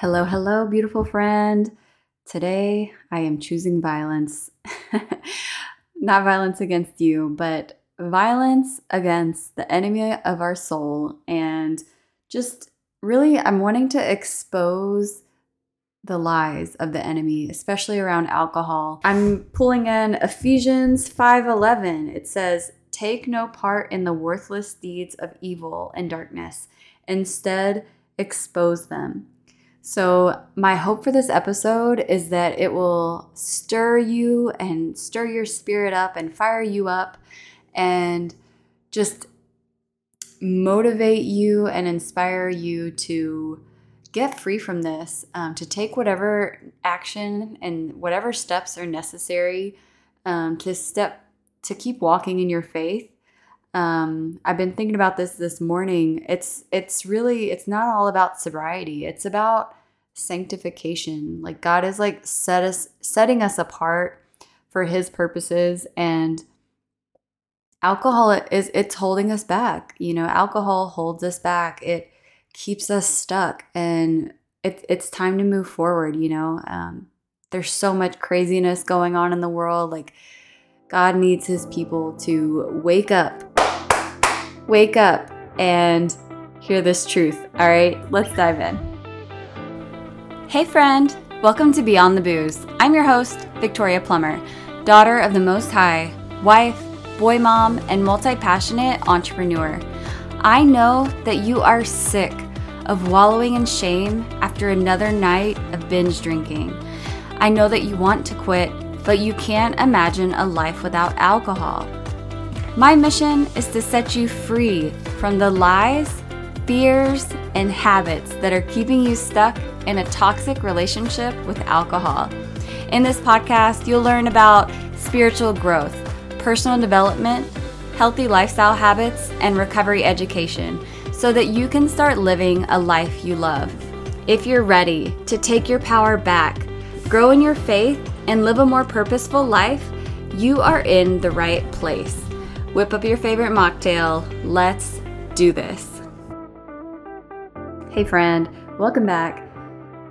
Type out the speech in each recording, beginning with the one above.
Hello, hello, beautiful friend. Today I am choosing violence. Not violence against you, but violence against the enemy of our soul. And just really, I'm wanting to expose the lies of the enemy, especially around alcohol. I'm pulling in Ephesians 5:11. It says, "Take no part in the worthless deeds of evil and darkness. Instead, expose them." So, my hope for this episode is that it will stir you and stir your spirit up and fire you up and just motivate you and inspire you to get free from this, um, to take whatever action and whatever steps are necessary um, to step to keep walking in your faith. Um, I've been thinking about this this morning. It's it's really it's not all about sobriety. It's about sanctification. Like God is like set us setting us apart for His purposes, and alcohol is it's holding us back. You know, alcohol holds us back. It keeps us stuck and it, it's time to move forward you know um, there's so much craziness going on in the world like god needs his people to wake up wake up and hear this truth all right? Let's dive in. Hey friend. Welcome to beyond the booze. I'm your host victoria plummer daughter of the most high wife boy mom and multi-passionate entrepreneur. I know that you are sick of wallowing in shame after another night of binge drinking. I know that you want to quit, but you can't imagine a life without alcohol. My mission is to set you free from the lies, fears, and habits that are keeping you stuck in a toxic relationship with alcohol. In this podcast, you'll learn about spiritual growth, personal development, healthy lifestyle habits, and recovery education so that you can start living a life you love. If you're ready to take your power back, grow in your faith, and live a more purposeful life, you are in the right place. Whip up your favorite mocktail. Let's do this. Hey, friend, welcome back.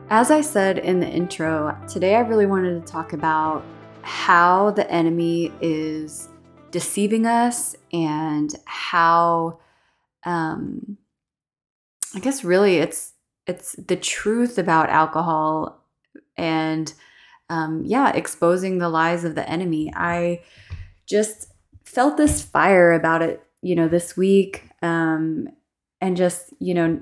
As I said in the intro, today I really wanted to talk about how the enemy is deceiving us and how um i guess really it's it's the truth about alcohol and um yeah exposing the lies of the enemy i just felt this fire about it you know this week um and just you know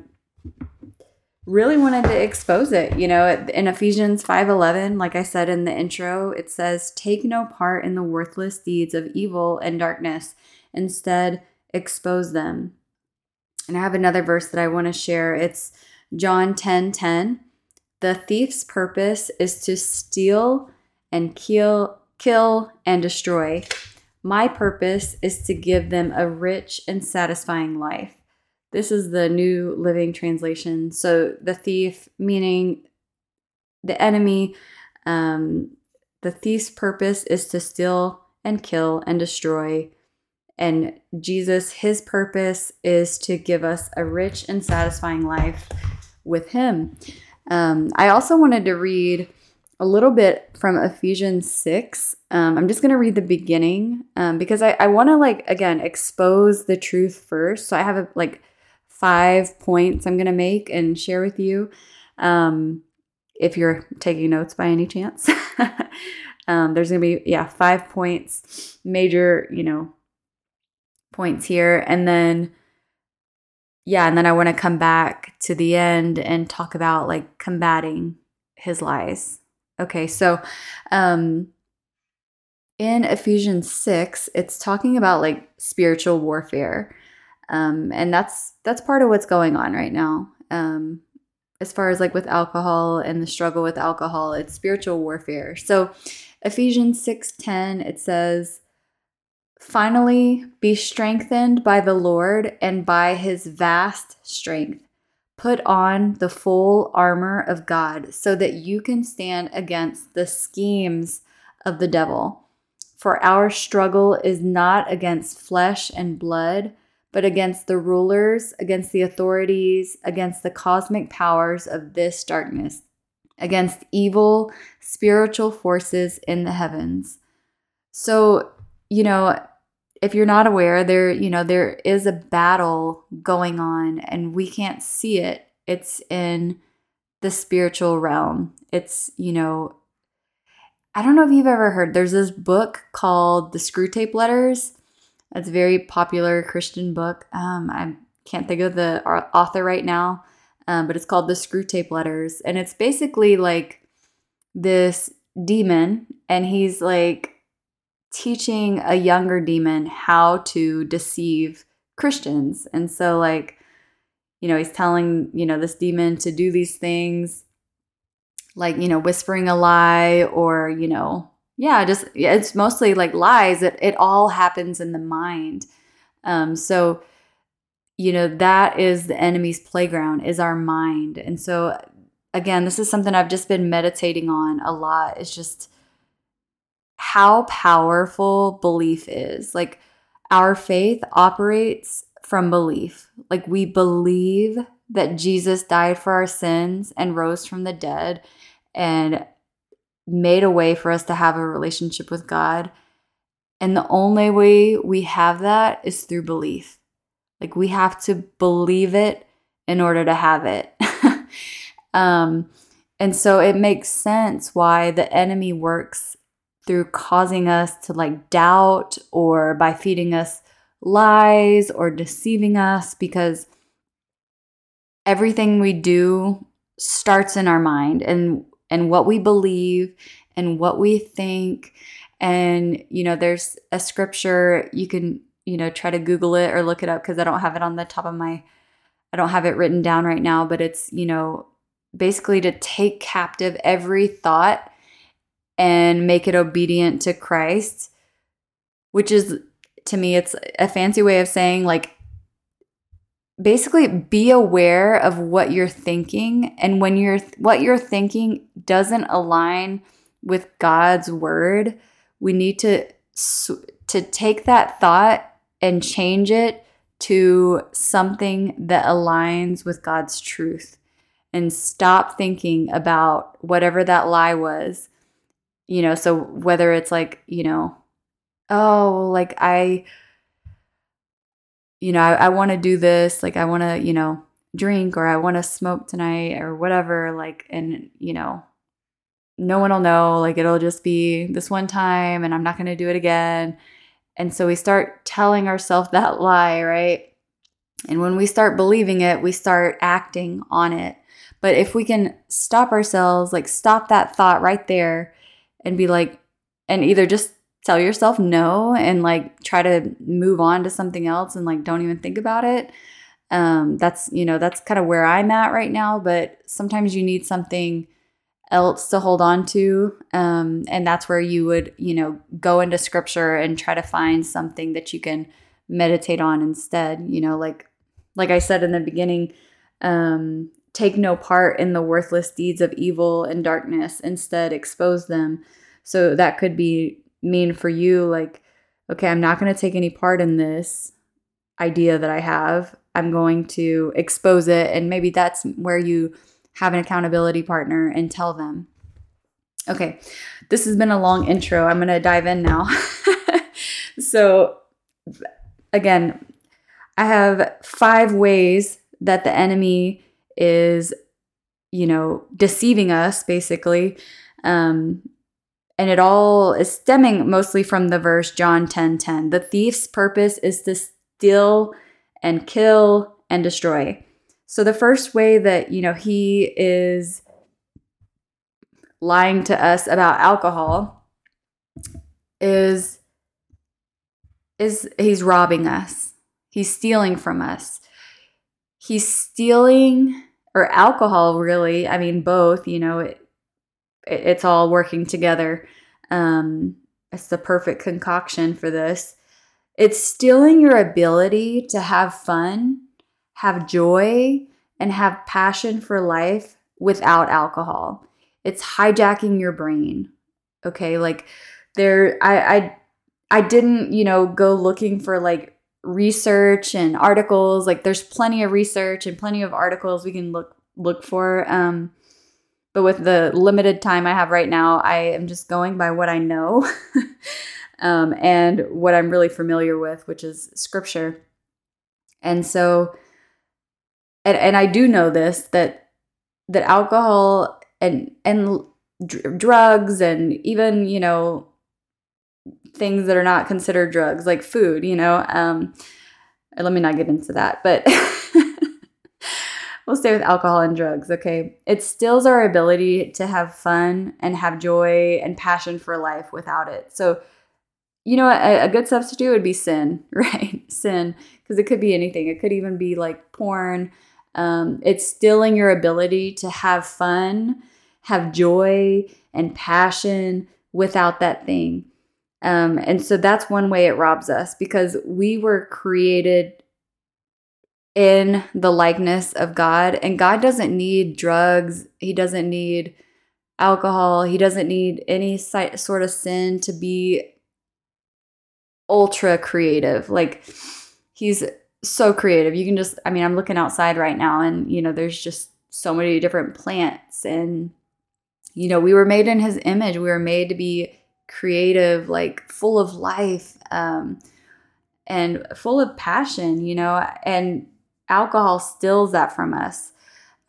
really wanted to expose it. You know, in Ephesians 5:11, like I said in the intro, it says, "Take no part in the worthless deeds of evil and darkness. Instead, expose them." And I have another verse that I want to share. It's John 10:10. 10, 10. The thief's purpose is to steal and kill kill and destroy. My purpose is to give them a rich and satisfying life. This is the New Living Translation. So the thief, meaning the enemy, um, the thief's purpose is to steal and kill and destroy. And Jesus, his purpose is to give us a rich and satisfying life with him. Um, I also wanted to read a little bit from Ephesians 6. Um, I'm just going to read the beginning um, because I, I want to, like, again, expose the truth first. So I have a, like, five points I'm going to make and share with you. Um, if you're taking notes by any chance, um, there's going to be, yeah, five points, major, you know, points here. And then, yeah, and then I want to come back to the end and talk about like combating his lies. Okay, so um, in Ephesians 6, it's talking about like spiritual warfare. Um, and that's that's part of what's going on right now. Um, as far as like with alcohol and the struggle with alcohol, it's spiritual warfare. So Ephesians 6:10 it says Finally, be strengthened by the Lord and by his vast strength. Put on the full armor of God so that you can stand against the schemes of the devil. For our struggle is not against flesh and blood but against the rulers, against the authorities, against the cosmic powers of this darkness, against evil spiritual forces in the heavens. So, you know, if you're not aware, there, you know, there is a battle going on and we can't see it. It's in the spiritual realm. It's, you know, I don't know if you've ever heard, there's this book called The Screwtape Letters. It's a very popular Christian book. Um, I can't think of the author right now, um, but it's called The Screwtape Letters. And it's basically like this demon, and he's like teaching a younger demon how to deceive Christians. And so, like, you know, he's telling, you know, this demon to do these things, like, you know, whispering a lie or, you know, yeah, just it's mostly like lies. It it all happens in the mind. Um, so you know that is the enemy's playground is our mind, and so again, this is something I've just been meditating on a lot. It's just how powerful belief is. Like our faith operates from belief. Like we believe that Jesus died for our sins and rose from the dead and made a way for us to have a relationship with God. And the only way we have that is through belief. Like we have to believe it in order to have it. um, and so it makes sense why the enemy works through causing us to like doubt or by feeding us lies or deceiving us because everything we do starts in our mind and and what we believe and what we think. And, you know, there's a scripture you can, you know, try to Google it or look it up because I don't have it on the top of my, I don't have it written down right now, but it's, you know, basically to take captive every thought and make it obedient to Christ, which is to me, it's a fancy way of saying like basically be aware of what you're thinking and when you're what you're thinking doesn't align with God's word we need to to take that thought and change it to something that aligns with God's truth and stop thinking about whatever that lie was you know so whether it's like you know oh like I you know, I, I want to do this, like I want to, you know, drink or I want to smoke tonight or whatever, like, and, you know, no one will know, like it'll just be this one time and I'm not going to do it again. And so we start telling ourselves that lie, right? And when we start believing it, we start acting on it. But if we can stop ourselves, like stop that thought right there and be like, and either just tell yourself no and like try to move on to something else and like don't even think about it. Um that's you know that's kind of where i'm at right now but sometimes you need something else to hold on to um and that's where you would you know go into scripture and try to find something that you can meditate on instead you know like like i said in the beginning um take no part in the worthless deeds of evil and darkness instead expose them. So that could be mean for you like okay i'm not going to take any part in this idea that i have. I'm going to expose it and maybe that's where you have an accountability partner and tell them. Okay this has been a long intro. I'm going to dive in now. So again i have five ways that the enemy is you know deceiving us basically um, and it all is stemming mostly from the verse John 10:10. 10, 10. The thief's purpose is to steal and kill and destroy. So the first way that, you know, he is lying to us about alcohol is is he's robbing us. He's stealing from us. He's stealing or alcohol really, I mean both, you know, it, it's all working together. Um, it's the perfect concoction for this. It's stealing your ability to have fun, have joy, and have passion for life without alcohol. It's hijacking your brain. Okay, like there, I, I, I didn't, you know, go looking for like research and articles. Like there's plenty of research and plenty of articles we can look look for. Um, but with the limited time I have right now, I am just going by what I know um, and what I'm really familiar with, which is scripture. And so, and, and I do know this that that alcohol and and dr- drugs and even you know things that are not considered drugs like food you know um let me not get into that but we'll stay with alcohol and drugs okay? It stills our ability to have fun and have joy and passion for life without it. So you know a, a good substitute would be sin right? Sin because it could be anything. It could even be like porn. Um, it's stilling your ability to have fun have joy and passion without that thing. Um, and so that's one way it robs us because we were created in the likeness of God, and God doesn't need drugs, He doesn't need alcohol, He doesn't need any sort of sin to be ultra creative. Like, He's so creative. You can just, I mean, I'm looking outside right now, and you know, there's just so many different plants and you know, we were made in his image. We were made to be creative, like full of life, um, and full of passion, you know, and alcohol steals that from us.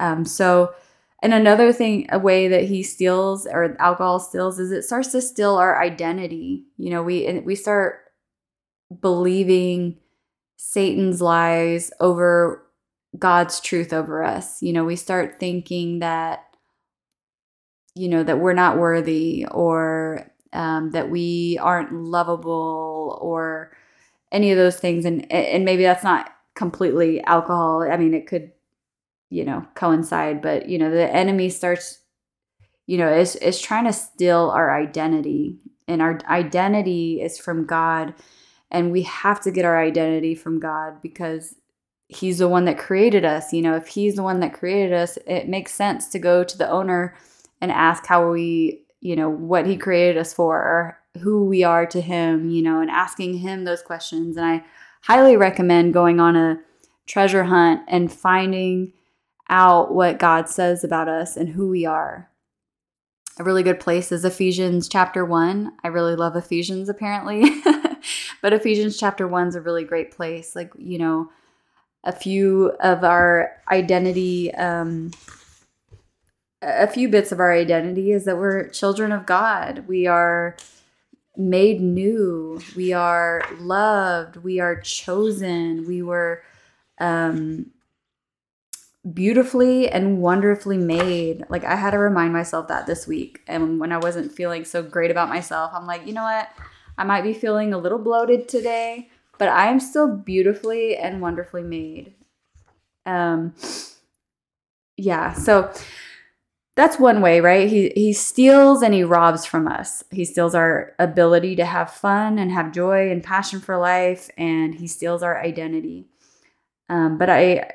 Um, so, and another thing, a way that he steals or alcohol steals is it starts to steal our identity. You know, we and we start believing Satan's lies over God's truth over us. You know, we start thinking that you know, that we're not worthy or um, that we aren't lovable or any of those things. And, and maybe that's not completely alcohol. I mean, it could, you know, coincide, but, you know, the enemy starts, you know, is, is trying to steal our identity. And our identity is from God. And we have to get our identity from God because he's the one that created us. You know, if he's the one that created us, it makes sense to go to the owner and ask how we, you know, what he created us for or who we are to him, you know, and asking him those questions. And I highly recommend going on a treasure hunt and finding out what God says about us and who we are. A really good place is Ephesians chapter 1. I really love Ephesians apparently. but Ephesians chapter 1 is a really great place. Like, you know, a few of our identity um, a few bits of our identity is that we're children of God. We are made new. We are loved. We are chosen. We were um, beautifully and wonderfully made. Like I had to remind myself that this week. And when I wasn't feeling so great about myself, I'm like, you know what? I might be feeling a little bloated today, but I am still beautifully and wonderfully made. Um, yeah. So that's one way, right? He he steals and he robs from us. He steals our ability to have fun and have joy and passion for life, and he steals our identity. Um, but I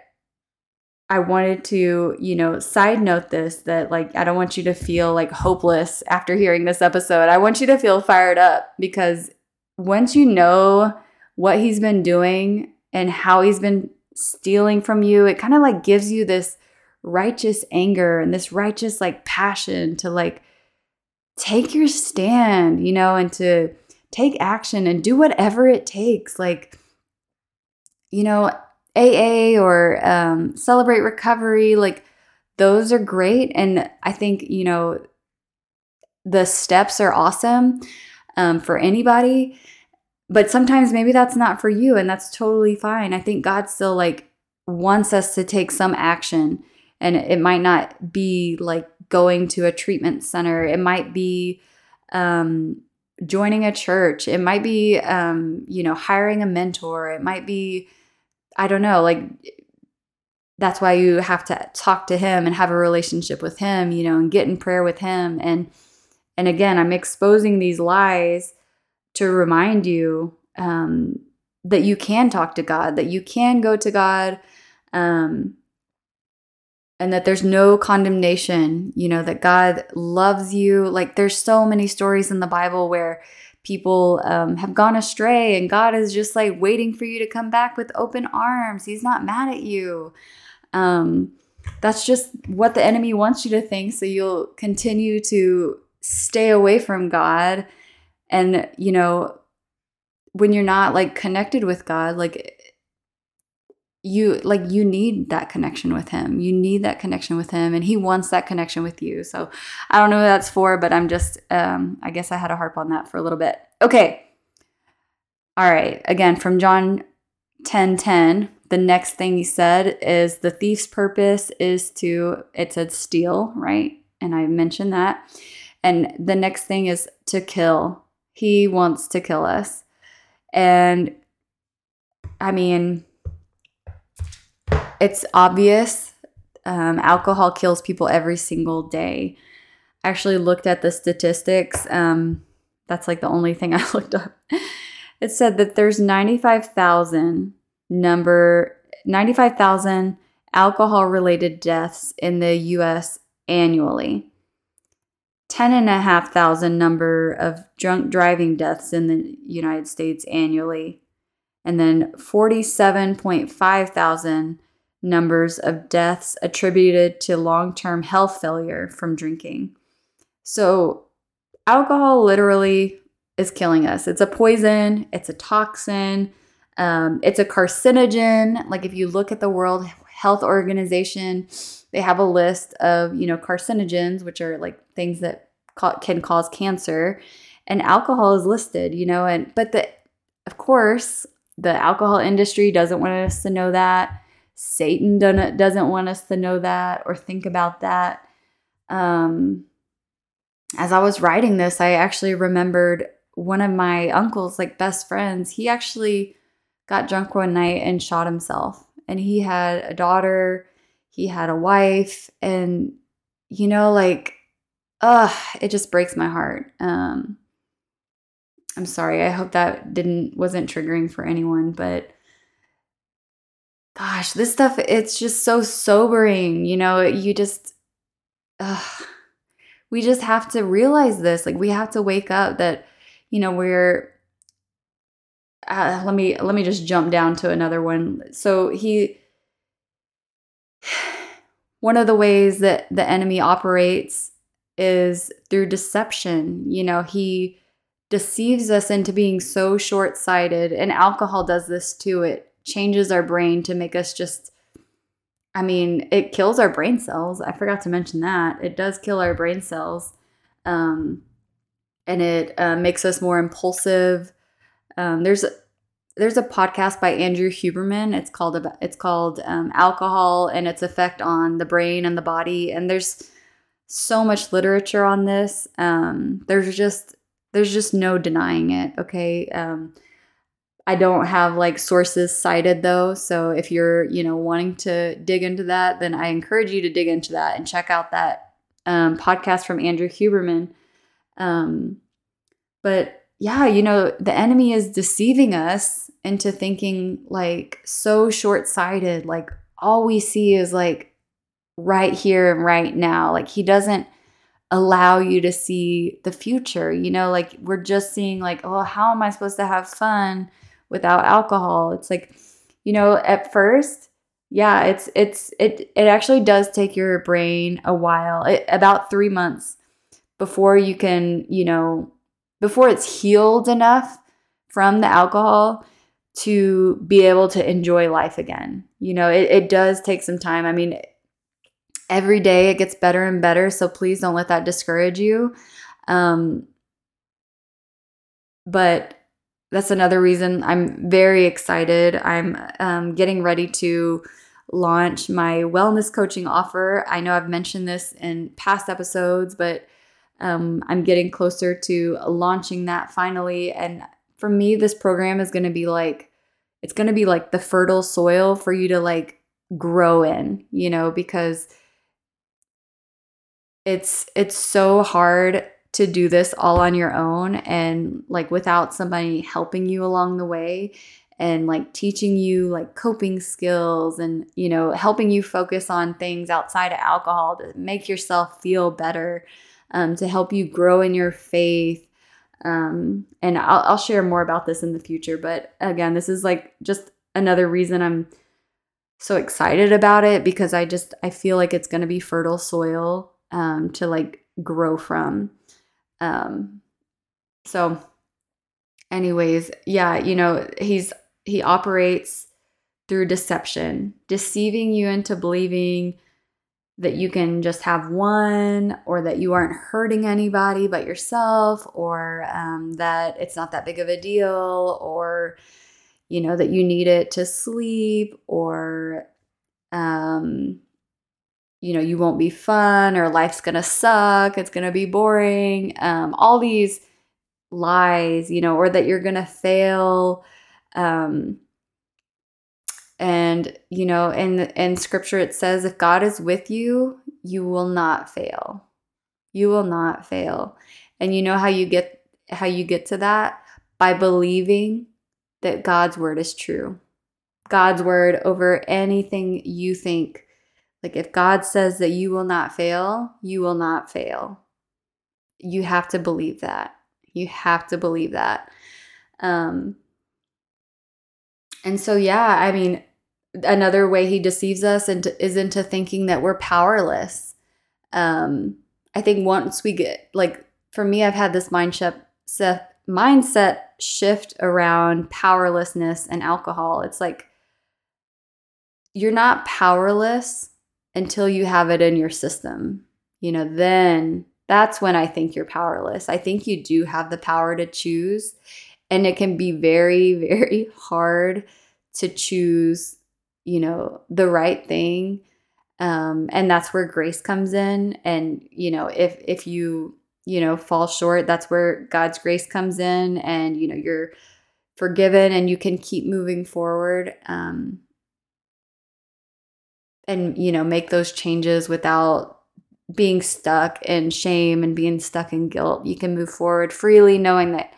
I wanted to, you know, side note this that like I don't want you to feel like hopeless after hearing this episode. I want you to feel fired up because once you know what he's been doing and how he's been stealing from you, it kind of like gives you this righteous anger and this righteous like passion to like take your stand, you know, and to take action and do whatever it takes. Like, you know, AA or um, celebrate recovery, like those are great. And I think, you know, the steps are awesome um, for anybody. But sometimes maybe that's not for you, and that's totally fine. I think God still like wants us to take some action and it might not be like going to a treatment center. It might be um, joining a church. It might be um, you know hiring a mentor. It might be i don't know like that's why you have to talk to him and have a relationship with him you know and get in prayer with him. And and again i'm exposing these lies to remind you um, that you can talk to god that you can go to god um, and that there's no condemnation, you know, that God loves you. Like there's so many stories in the Bible where people um, have gone astray and God is just like waiting for you to come back with open arms. He's not mad at you. Um, that's just what the enemy wants you to think. So you'll continue to stay away from God. And, you know, when you're not like connected with God, like you like you need that connection with him. You need that connection with him and he wants that connection with you. So i don't know who that's for but i'm just um i guess i had a harp on that for a little bit. Okay. All right. Again from john 10 10 the next thing he said is the thief's purpose is to it said steal right? And i mentioned that. And the next thing is to kill. He wants to kill us. And i mean it's obvious. Um, alcohol kills people every single day. I actually looked at the statistics. Um, that's like the only thing I looked up. It said that there's 95,000 number 95,000 alcohol related deaths in the US annually. 10,500 number of drunk driving deaths in the United States annually. And then 47.5 thousand numbers of deaths attributed to long term health failure from drinking. So, alcohol literally is killing us. It's a poison, it's a toxin, um, it's a carcinogen. Like, if you look at the World Health Organization, they have a list of, you know, carcinogens, which are like things that ca- can cause cancer, and alcohol is listed, you know, and but the, of course, the alcohol industry doesn't want us to know that Satan doesn't doesn't want us to know that or think about that. Um, as I was writing this, I actually remembered one of my uncle's like best friends. He actually got drunk one night and shot himself. And he had a daughter, he had a wife, and you know, like, ugh, it just breaks my heart. Um, I'm sorry. I hope that didn't wasn't triggering for anyone, but gosh, this stuff, it's just so sobering. You know, you just, we just have to realize this. Like, we have to wake up that, you know, we're, uh, let me let me just jump down to another one. So he one of the ways that the enemy operates is through deception. You know, he deceives us into being so short-sighted and alcohol does this too. It changes our brain to make us just I mean, it kills our brain cells. I forgot to mention that. It does kill our brain cells. Um, and it uh, makes us more impulsive. Um, there's there's a podcast by Andrew Huberman. It's called it's called um, alcohol and its effect on the brain and the body. And there's so much literature on this. Um, there's just there's just no denying it. Okay, um, I don't have like sources cited though. So if you're, you know, wanting to dig into that, then I encourage you to dig into that and check out that um, podcast from Andrew Huberman. Um, but yeah, you know, the enemy is deceiving us into thinking like so short sighted. Like all we see is like right here and right now. Like he doesn't allow you to see the future. You know, like we're just seeing like, oh, how am I supposed to have fun? Without alcohol. It's like, you know, at first, yeah, it's it's it it actually does take your brain a while, it, about 3 months before you can, you know, before it's healed enough from the alcohol to be able to enjoy life again. You know, it, it does take some time. I mean, every day it gets better and better. So please don't let that discourage you. Um, but that's another reason I'm very excited. I'm um, getting ready to launch my wellness coaching offer. I know I've mentioned this in past episodes, but um, I'm getting closer to launching that finally. And for me, this program is going to be like, it's going to be like the fertile soil for you to like grow in, you know, because it's it's so hard to do this all on your own and like without somebody helping you along the way and like teaching you like coping skills and you know helping you focus on things outside of alcohol to make yourself feel better um, to help you grow in your faith Um, and I'll, I'll share more about this in the future. But again, this is like just another reason I'm so excited about it because I just I feel like it's going to be fertile soil um, to like grow from. Um, so, anyways, yeah, you know he's he operates through deception, deceiving you into believing that you can just have one or that you aren't hurting anybody but yourself or um, that it's not that big of a deal or you know that you need it to sleep or um, you know you won't be fun or life's gonna suck it's gonna be boring um, all these lies you know or that you're gonna fail um, and, you know, in, in scripture, it says, if God is with you, you will not fail. You will not fail. And you know how you get how you get to that by believing that God's word is true. God's word over anything you think. Like if God says that you will not fail, you will not fail. You have to believe that. You have to believe that. Um and so yeah, I mean, another way he deceives us into, is into thinking that we're powerless. Um, I think once we get like for me, I've had this mindset mindset shift around powerlessness and alcohol. It's like you're not powerless until you have it in your system. You know, then that's when I think you're powerless. I think you do have the power to choose, and it can be very, very hard to choose you know, the right thing. Um, and that's where grace comes in. And, you know, if, if you, you know, fall short, that's where God's grace comes in and, you know, you're forgiven and you can keep moving forward. Um, and, you know, make those changes without being stuck in shame and being stuck in guilt. You can move forward freely knowing that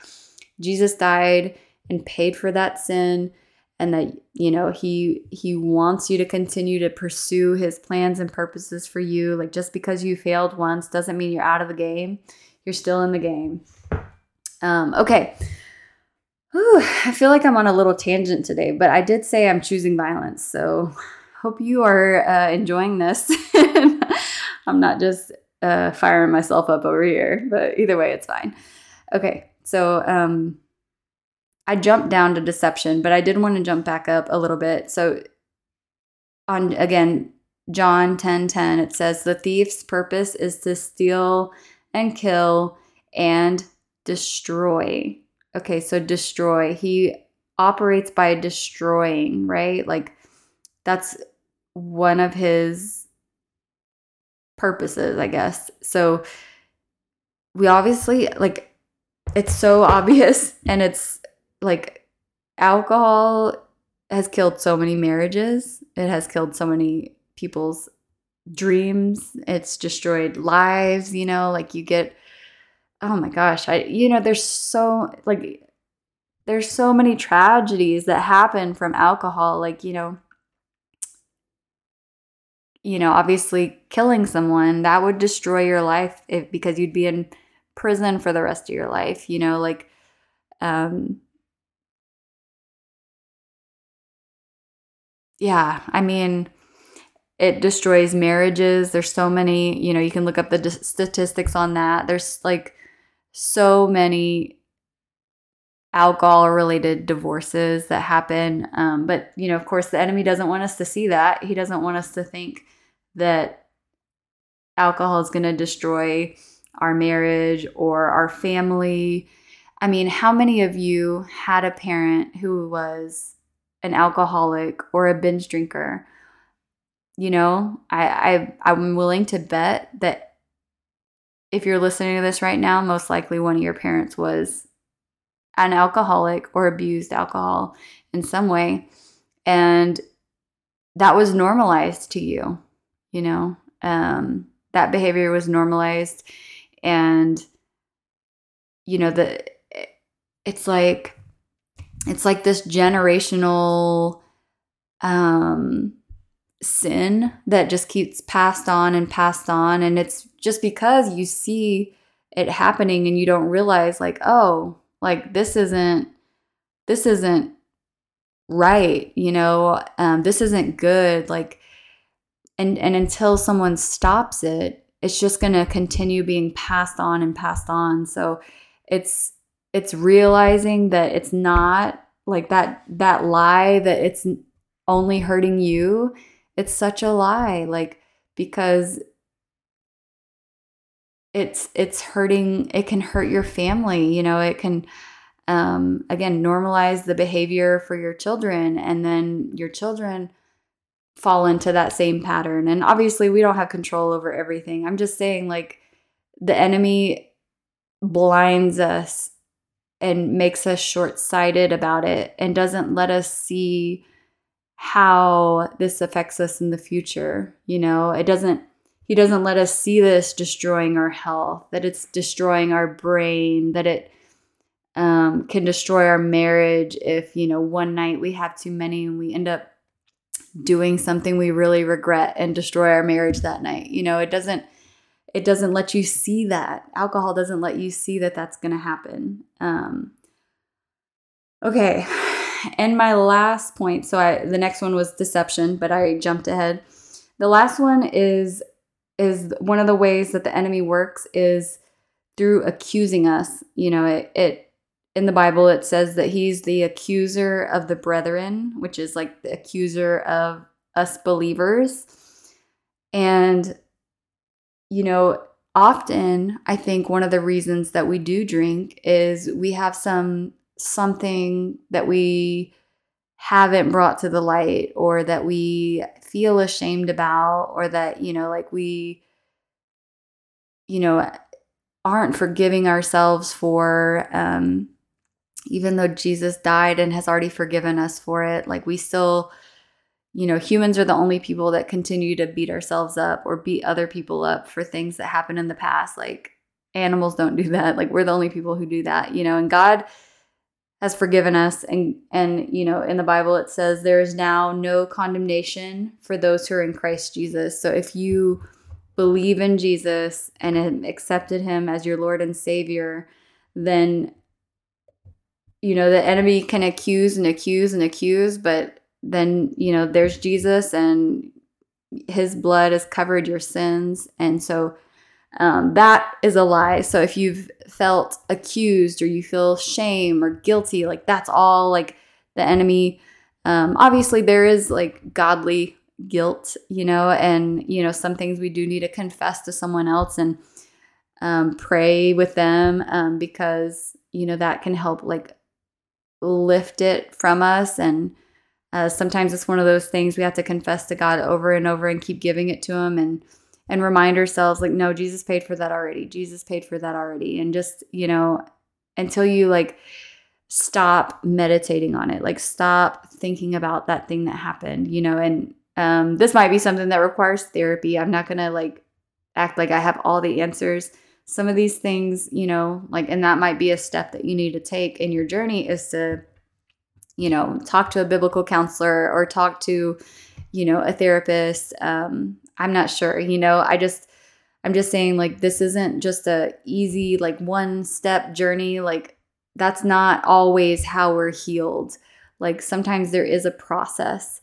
Jesus died and paid for that sin and that you know he he wants you to continue to pursue his plans and purposes for you. Like just because you failed once doesn't mean you're out of the game. You're still in the game. Um okay. Whew, i feel like i'm on a little tangent today but i did say i'm choosing violence so hope you are uh, enjoying this i'm not just uh, firing myself up over here but either way it's fine okay so um I jumped down to deception, but I did want to jump back up a little bit. So on again, John 10 10, it says, The thief's purpose is to steal and kill and destroy. Okay, so destroy. He operates by destroying, right? Like that's one of his purposes, I guess. So we obviously like it's so obvious and it's like alcohol has killed so many marriages. It has killed so many people's dreams. It's destroyed lives, you know, like you get oh my gosh, I you know, there's so like there's so many tragedies that happen from alcohol like, you know, you know, obviously killing someone that would destroy your life if because you'd be in prison for the rest of your life, you know, like um yeah, I mean, it destroys marriages. There's so many, you know, you can look up the d- statistics on that. There's like so many alcohol related divorces that happen. Um, but, you know, of course, the enemy doesn't want us to see that. He doesn't want us to think that alcohol is going to destroy our marriage or our family. I mean, how many of you had a parent who was an alcoholic or a binge drinker. You know, I, I I'm willing to bet that if you're listening to this right now, most likely one of your parents was an alcoholic or abused alcohol in some way. And that was normalized to you, you know, um, that behavior was normalized. And, you know, the, it's like it's like this generational um sin that just keeps passed on and passed on. And it's just because you see it happening and you don't realize like oh like this isn't this isn't right you know? Um, this isn't good. Like and and until someone stops it it's just going to continue being passed on and passed on. So it's it's realizing that it's not like that that lie that it's only hurting you it's such a lie like because it's it's hurting it can hurt your family you know it can um, again normalize the behavior for your children and then your children fall into that same pattern. And obviously we don't have control over everything. I'm just saying like the enemy blinds us and makes us short-sighted about it and doesn't let us see how this affects us in the future you know? It doesn't he doesn't let us see this destroying our health, that it's destroying our brain, that it um, can destroy our marriage if, you know, one night we have too many and we end up doing something we really regret and destroy our marriage that night. You know, it doesn't it doesn't let you see that. Alcohol doesn't let you see that that's going to happen. Um, okay. And my last point, so I the next one was deception, but I jumped ahead. The last one is is one of the ways that the enemy works is through accusing us. You know, it, it in the Bible it says that he's the accuser of the brethren, which is like the accuser of us believers. And you know, often I think one of the reasons that we do drink is we have some something that we haven't brought to the light or that we feel ashamed about or that you know like we you know aren't forgiving ourselves for um even though Jesus died and has already forgiven us for it like we still you know humans are the only people that continue to beat ourselves up or beat other people up for things that happened in the past. Like animals don't do that. Like we're the only people who do that you know and God has forgiven us. And and you know in the bible it says there is now no condemnation for those who are in christ jesus. So if you believe in jesus and accepted him as your lord and savior then you know the enemy can accuse and accuse and accuse but then you know there's jesus and his blood has covered your sins and so um, that is a lie. So if you've felt accused or you feel shame or guilty, like that's all like the enemy. Um, obviously, there is like godly guilt, you know, and you know some things we do need to confess to someone else and um, pray with them um, because you know that can help like lift it from us. And. Uh, sometimes it's one of those things we have to confess to God over and over and keep giving it to Him and and remind ourselves like no jesus paid for that already. Jesus paid for that already. And just you know until you like stop meditating on it like stop thinking about that thing that happened you know? And um, this might be something that requires therapy. I'm not gonna like act like i have all the answers some of these things you know like and that might be a step that you need to take in your journey is to you know talk to a biblical counselor or talk to you know a therapist um, I'm not sure, you know, I just I'm just saying like this isn't just a easy like one step journey like that's not always how we're healed. Like sometimes there is a process.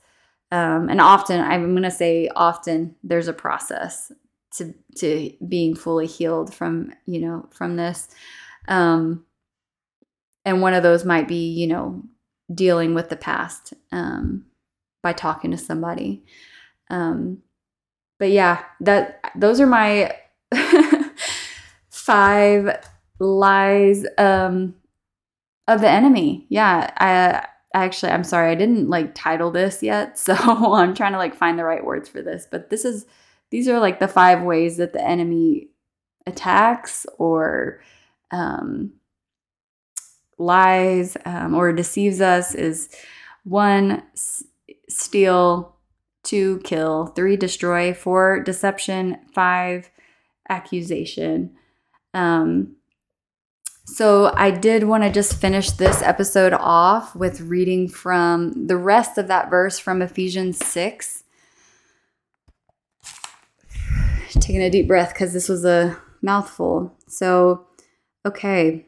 Um, and often I'm going to say often there's a process to to being fully healed from, you know, from this. Um, and one of those might be, you know, dealing with the past um, by talking to somebody. Um, but yeah, that those are my five lies um, of the enemy. Yeah, I, I actually I'm sorry I didn't like title this yet, so I'm trying to like find the right words for this. But this is these are like the five ways that the enemy attacks or um, lies um, or deceives us is one s- steal two, kill, three, destroy, four, deception, five, accusation. Um, so I did want to just finish this episode off with reading from the rest of that verse from Ephesians 6. Taking a deep breath because this was a mouthful. So, okay.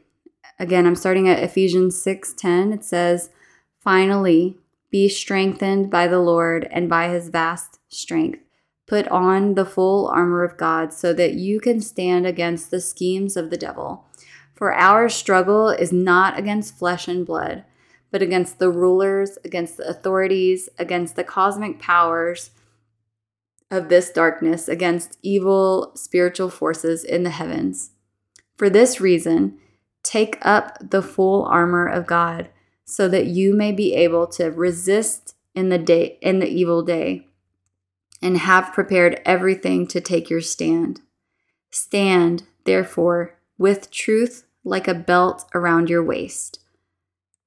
Again, I'm starting at Ephesians 6:10. It says, "Finally, be strengthened by the Lord and by his vast strength. Put on the full armor of God so that you can stand against the schemes of the devil. For our struggle is not against flesh and blood, but against the rulers, against the authorities, against the cosmic powers of this darkness, against evil spiritual forces in the heavens. For this reason, take up the full armor of God so that you may be able to resist in the day in the evil day and have prepared everything to take your stand. Stand, therefore, with truth like a belt around your waist,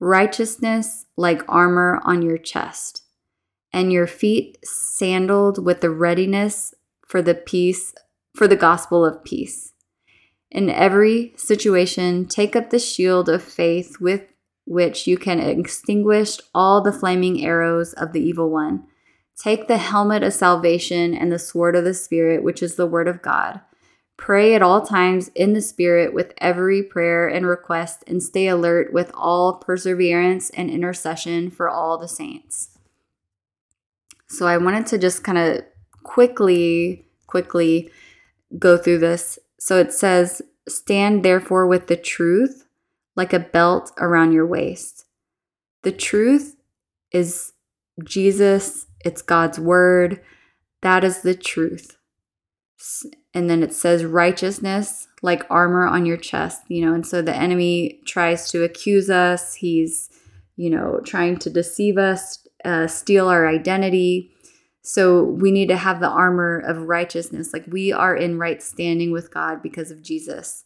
righteousness like armor on your chest, and your feet sandaled with the readiness for the peace for the gospel of peace. In every situation, take up the shield of faith with which you can extinguish all the flaming arrows of the evil one. Take the helmet of salvation and the sword of the Spirit, which is the word of God. Pray at all times in the Spirit with every prayer and request, and stay alert with all perseverance and intercession for all the saints. So I wanted to just kind of quickly, quickly go through this. So it says, Stand therefore with the truth like a belt around your waist. The truth is Jesus, it's God's word. That is the truth. And then it says righteousness like armor on your chest, you know, and so the enemy tries to accuse us. He's, you know, trying to deceive us, uh, steal our identity. So we need to have the armor of righteousness. Like we are in right standing with God because of Jesus.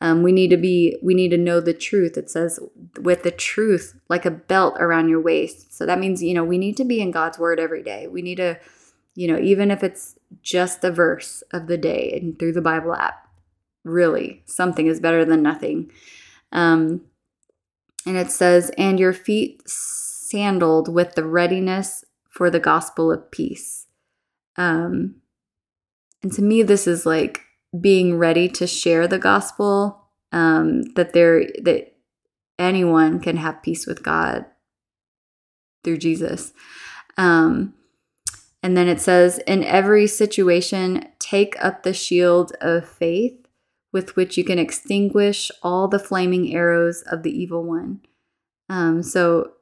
Um, we need to be, we need to know the truth. It says, with the truth like a belt around your waist. So that means, you know, we need to be in God's word every day. We need to, you know, even if it's just a verse of the day and through the Bible app, really, something is better than nothing. Um, and it says, and your feet sandaled with the readiness for the gospel of peace. Um, and to me, this is like being ready to share the gospel um, that there that anyone can have peace with God through Jesus. Um, and then it says, in every situation, take up the shield of faith with which you can extinguish all the flaming arrows of the evil one. Um, so,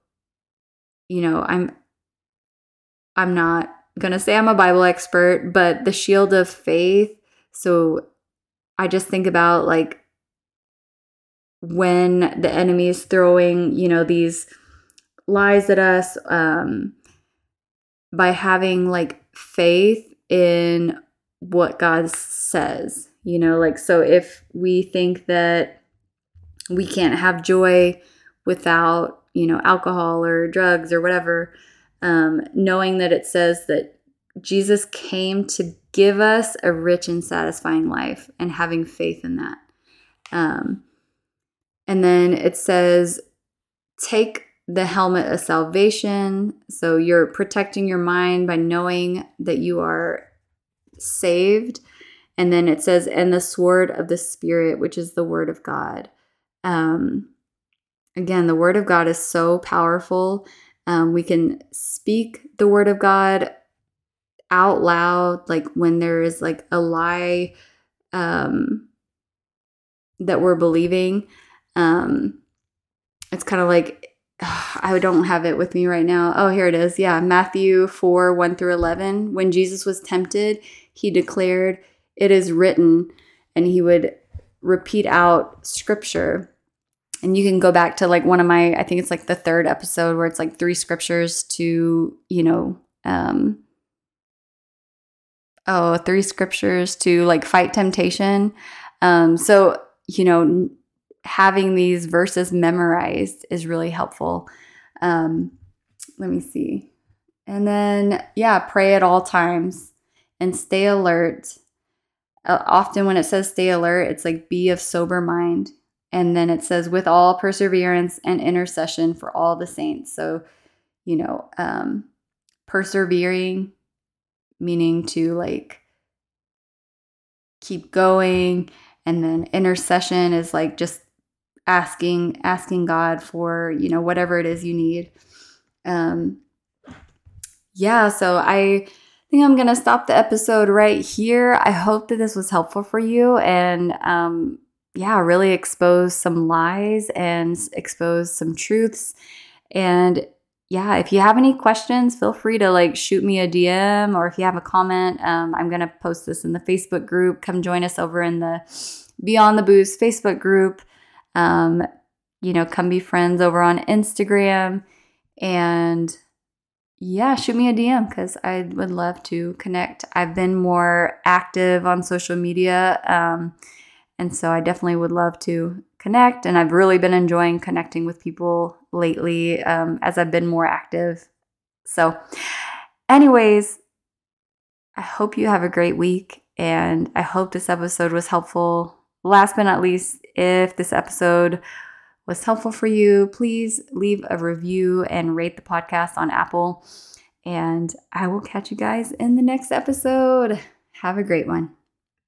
you know, I'm I'm not gonna say I'm a Bible expert, but the shield of faith so I just think about like when the enemy is throwing, you know, these lies at us um, by having like faith in what God says, you know, like so if we think that we can't have joy without, you know, alcohol or drugs or whatever, um, knowing that it says that Jesus came to give us a rich and satisfying life and having faith in that. Um, and then it says, take the helmet of salvation. So you're protecting your mind by knowing that you are saved. And then it says, and the sword of the Spirit, which is the word of God. Um, again, the word of God is so powerful. Um, we can speak the word of God out loud like when there is like a lie um that we're believing um it's kind of like I don't have it with me right now. Oh, here it is. Yeah, Matthew 4 1 through 11. When Jesus was tempted, he declared, It is written, and he would repeat out scripture. And you can go back to like one of my, I think it's like the third episode where it's like three scriptures to, you know, um, oh, three scriptures to like fight temptation. Um, so, you know, having these verses memorized is really helpful. Um, let me see. And then, yeah, pray at all times and stay alert. Uh, often, when it says stay alert, it's like be of sober mind. And then it says with all perseverance and intercession for all the saints. So, you know, um, persevering meaning to like keep going And then intercession is like just asking asking God for, you know, whatever it is you need. Um yeah, so I think I'm going to stop the episode right here. I hope that this was helpful for you and um yeah, really expose some lies and expose some truths. And yeah, if you have any questions, feel free to like shoot me a DM or if you have a comment, um, I'm going to post this in the Facebook group. Come join us over in the Beyond the Booze Facebook group. Um, you know, come be friends over on Instagram. And yeah, shoot me a DM because I would love to connect. I've been more active on social media. Um, and so I definitely would love to connect. And I've really been enjoying connecting with people lately um, as I've been more active. So, anyways, I hope you have a great week. And I hope this episode was helpful. Last but not least, if this episode was helpful for you, please leave a review and rate the podcast on Apple. And I will catch you guys in the next episode. Have a great one.